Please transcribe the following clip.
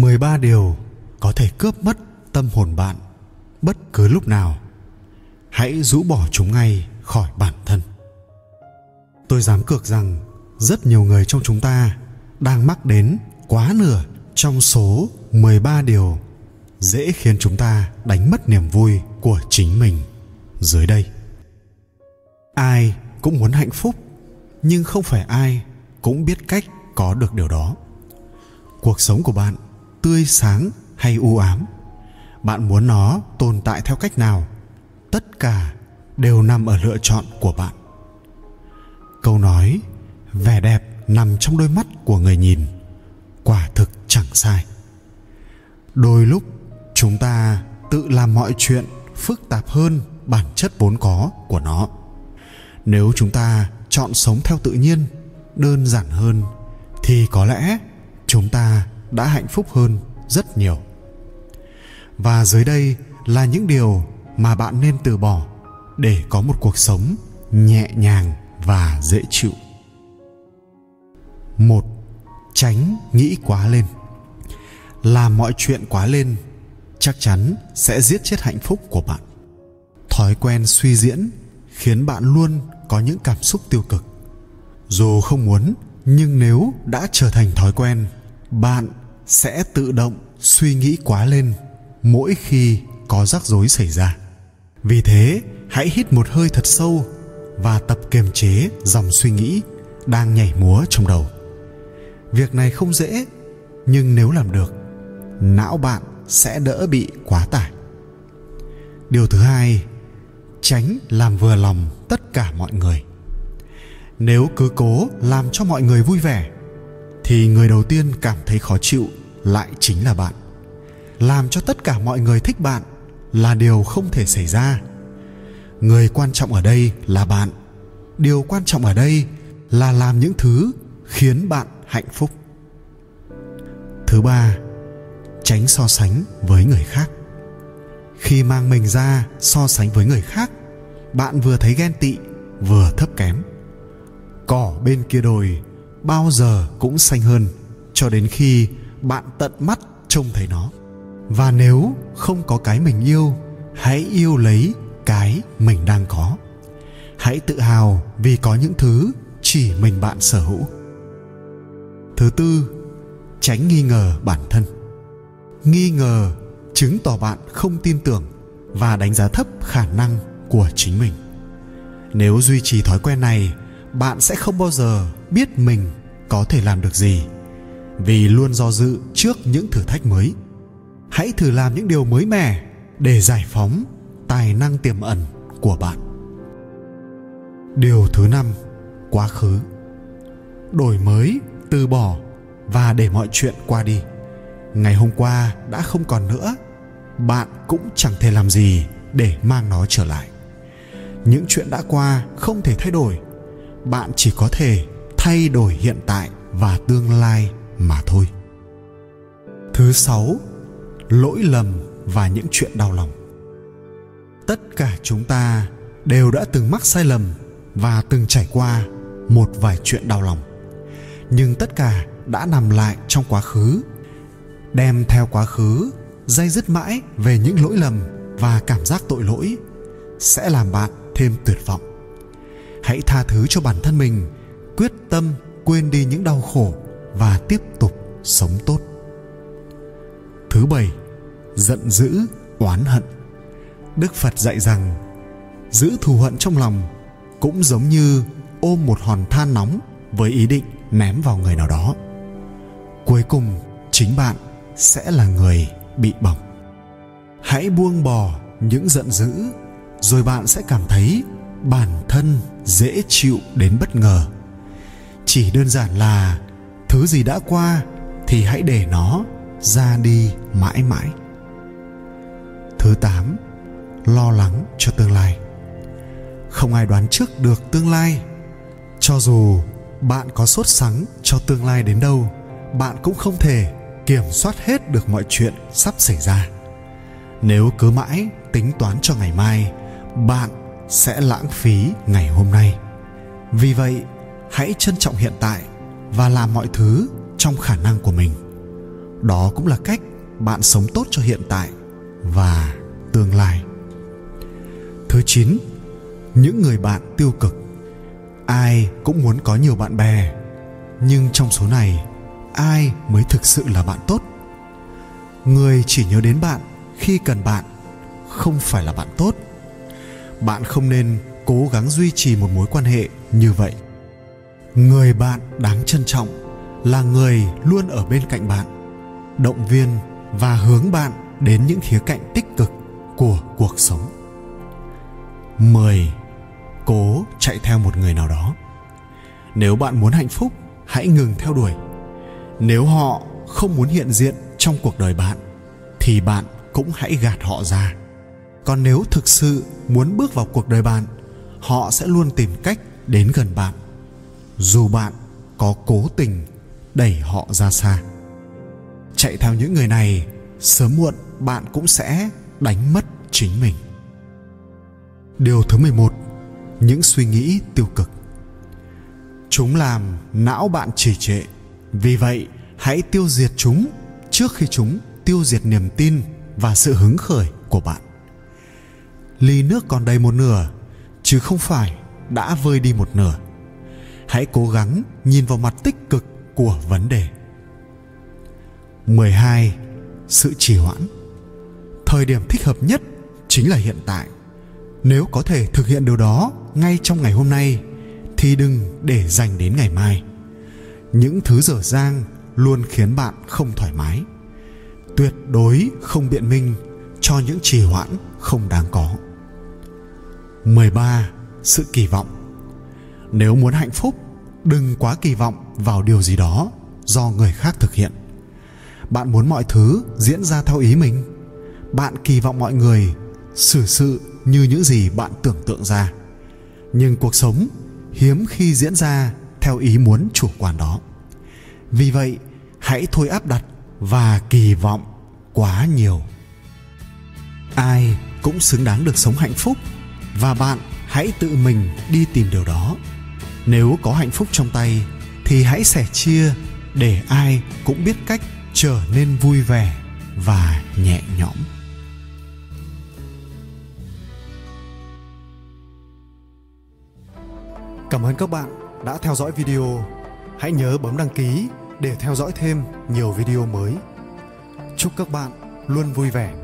13 điều có thể cướp mất tâm hồn bạn bất cứ lúc nào hãy rũ bỏ chúng ngay khỏi bản thân tôi dám cược rằng rất nhiều người trong chúng ta đang mắc đến quá nửa trong số 13 điều dễ khiến chúng ta đánh mất niềm vui của chính mình dưới đây. Ai cũng muốn hạnh phúc, nhưng không phải ai cũng biết cách có được điều đó. Cuộc sống của bạn tươi sáng hay u ám, bạn muốn nó tồn tại theo cách nào, tất cả đều nằm ở lựa chọn của bạn. Câu nói vẻ đẹp nằm trong đôi mắt của người nhìn quả thực chẳng sai. Đôi lúc chúng ta tự làm mọi chuyện phức tạp hơn bản chất vốn có của nó. Nếu chúng ta chọn sống theo tự nhiên đơn giản hơn thì có lẽ chúng ta đã hạnh phúc hơn rất nhiều. Và dưới đây là những điều mà bạn nên từ bỏ để có một cuộc sống nhẹ nhàng và dễ chịu. Một, tránh nghĩ quá lên. Làm mọi chuyện quá lên, chắc chắn sẽ giết chết hạnh phúc của bạn. Thói quen suy diễn khiến bạn luôn có những cảm xúc tiêu cực. Dù không muốn, nhưng nếu đã trở thành thói quen bạn sẽ tự động suy nghĩ quá lên mỗi khi có rắc rối xảy ra. Vì thế, hãy hít một hơi thật sâu và tập kiềm chế dòng suy nghĩ đang nhảy múa trong đầu. Việc này không dễ, nhưng nếu làm được, não bạn sẽ đỡ bị quá tải. Điều thứ hai, tránh làm vừa lòng tất cả mọi người. Nếu cứ cố làm cho mọi người vui vẻ thì người đầu tiên cảm thấy khó chịu lại chính là bạn. Làm cho tất cả mọi người thích bạn là điều không thể xảy ra. Người quan trọng ở đây là bạn. Điều quan trọng ở đây là làm những thứ khiến bạn hạnh phúc. Thứ ba, tránh so sánh với người khác. Khi mang mình ra so sánh với người khác, bạn vừa thấy ghen tị, vừa thấp kém. Cỏ bên kia đồi bao giờ cũng xanh hơn, cho đến khi bạn tận mắt trông thấy nó. Và nếu không có cái mình yêu, hãy yêu lấy cái mình đang có. Hãy tự hào vì có những thứ chỉ mình bạn sở hữu. Thứ tư, tránh nghi ngờ bản thân. Nghi ngờ chứng tỏ bạn không tin tưởng và đánh giá thấp khả năng của chính mình. Nếu duy trì thói quen này, bạn sẽ không bao giờ biết mình có thể làm được gì. Vì luôn do dự trước những thử thách mới. Hãy thử làm những điều mới mẻ để giải phóng tài năng tiềm ẩn của bạn. Điều thứ năm, quá khứ. Đổi mới, từ bỏ và để mọi chuyện qua đi. Ngày hôm qua đã không còn nữa. Bạn cũng chẳng thể làm gì để mang nó trở lại. Những chuyện đã qua không thể thay đổi. Bạn chỉ có thể thay đổi hiện tại và tương lai mà thôi. Thứ sáu, lỗi lầm và những chuyện đau lòng. Tất cả chúng ta đều đã từng mắc sai lầm và từng trải qua một vài chuyện đau lòng. Nhưng tất cả đã nằm lại trong quá khứ, đem theo quá khứ, dây dứt mãi về những lỗi lầm và cảm giác tội lỗi sẽ làm bạn thêm tuyệt vọng. Hãy tha thứ cho bản thân mình quyết tâm quên đi những đau khổ và tiếp tục sống tốt. Thứ bảy, giận dữ, oán hận. Đức phật dạy rằng, giữ thù hận trong lòng cũng giống như ôm một hòn than nóng với ý định ném vào người nào đó. Cuối cùng, chính bạn sẽ là người bị bỏng. Hãy buông bỏ những giận dữ, rồi bạn sẽ cảm thấy bản thân dễ chịu đến bất ngờ chỉ đơn giản là thứ gì đã qua thì hãy để nó ra đi mãi mãi. Thứ tám, lo lắng cho tương lai. Không ai đoán trước được tương lai. Cho dù bạn có sốt sắng cho tương lai đến đâu, bạn cũng không thể kiểm soát hết được mọi chuyện sắp xảy ra. Nếu cứ mãi tính toán cho ngày mai, bạn sẽ lãng phí ngày hôm nay. Vì vậy hãy trân trọng hiện tại và làm mọi thứ trong khả năng của mình. Đó cũng là cách bạn sống tốt cho hiện tại và tương lai. Thứ 9 những người bạn tiêu cực. Ai cũng muốn có nhiều bạn bè, nhưng trong số này, ai mới thực sự là bạn tốt? Người chỉ nhớ đến bạn khi cần bạn, không phải là bạn tốt. Bạn không nên cố gắng duy trì một mối quan hệ như vậy người bạn đáng trân trọng là người luôn ở bên cạnh bạn động viên và hướng bạn đến những khía cạnh tích cực của cuộc sống 10. Cố chạy theo một người nào đó. Nếu bạn muốn hạnh phúc, hãy ngừng theo đuổi. Nếu họ không muốn hiện diện trong cuộc đời bạn thì bạn cũng hãy gạt họ ra. Còn nếu thực sự muốn bước vào cuộc đời bạn, họ sẽ luôn tìm cách đến gần bạn. Dù bạn có cố tình đẩy họ ra xa. Chạy theo những người này, sớm muộn bạn cũng sẽ đánh mất chính mình. Điều thứ 11. Những suy nghĩ tiêu cực. Chúng làm não bạn trì trệ. Vì vậy, hãy tiêu diệt chúng trước khi chúng tiêu diệt niềm tin và sự hứng khởi của bạn. Ly nước còn đầy một nửa, chứ không phải đã vơi đi một nửa. Hãy cố gắng nhìn vào mặt tích cực của vấn đề. 12. Sự trì hoãn. Thời điểm thích hợp nhất chính là hiện tại nếu có thể thực hiện điều đó ngay trong ngày hôm nay, thì đừng để dành đến ngày mai những thứ dở dang luôn khiến bạn không thoải mái tuyệt đối không biện minh cho những trì hoãn không đáng có 13. Sự kỳ vọng nếu muốn hạnh phúc, đừng quá kỳ vọng vào điều gì đó do người khác thực hiện. Bạn muốn mọi thứ diễn ra theo ý mình. Bạn kỳ vọng mọi người xử sự như những gì bạn tưởng tượng ra nhưng cuộc sống hiếm khi diễn ra theo ý muốn chủ quan đó vì vậy hãy thôi áp đặt và kỳ vọng quá nhiều ai cũng xứng đáng được sống hạnh phúc và bạn hãy tự mình đi tìm điều đó nếu có hạnh phúc trong tay, thì hãy sẻ chia để ai cũng biết cách trở nên vui vẻ và nhẹ nhõm Cảm ơn các bạn đã theo dõi video. Hãy nhớ bấm đăng ký để theo dõi thêm nhiều video mới. Chúc các bạn luôn vui vẻ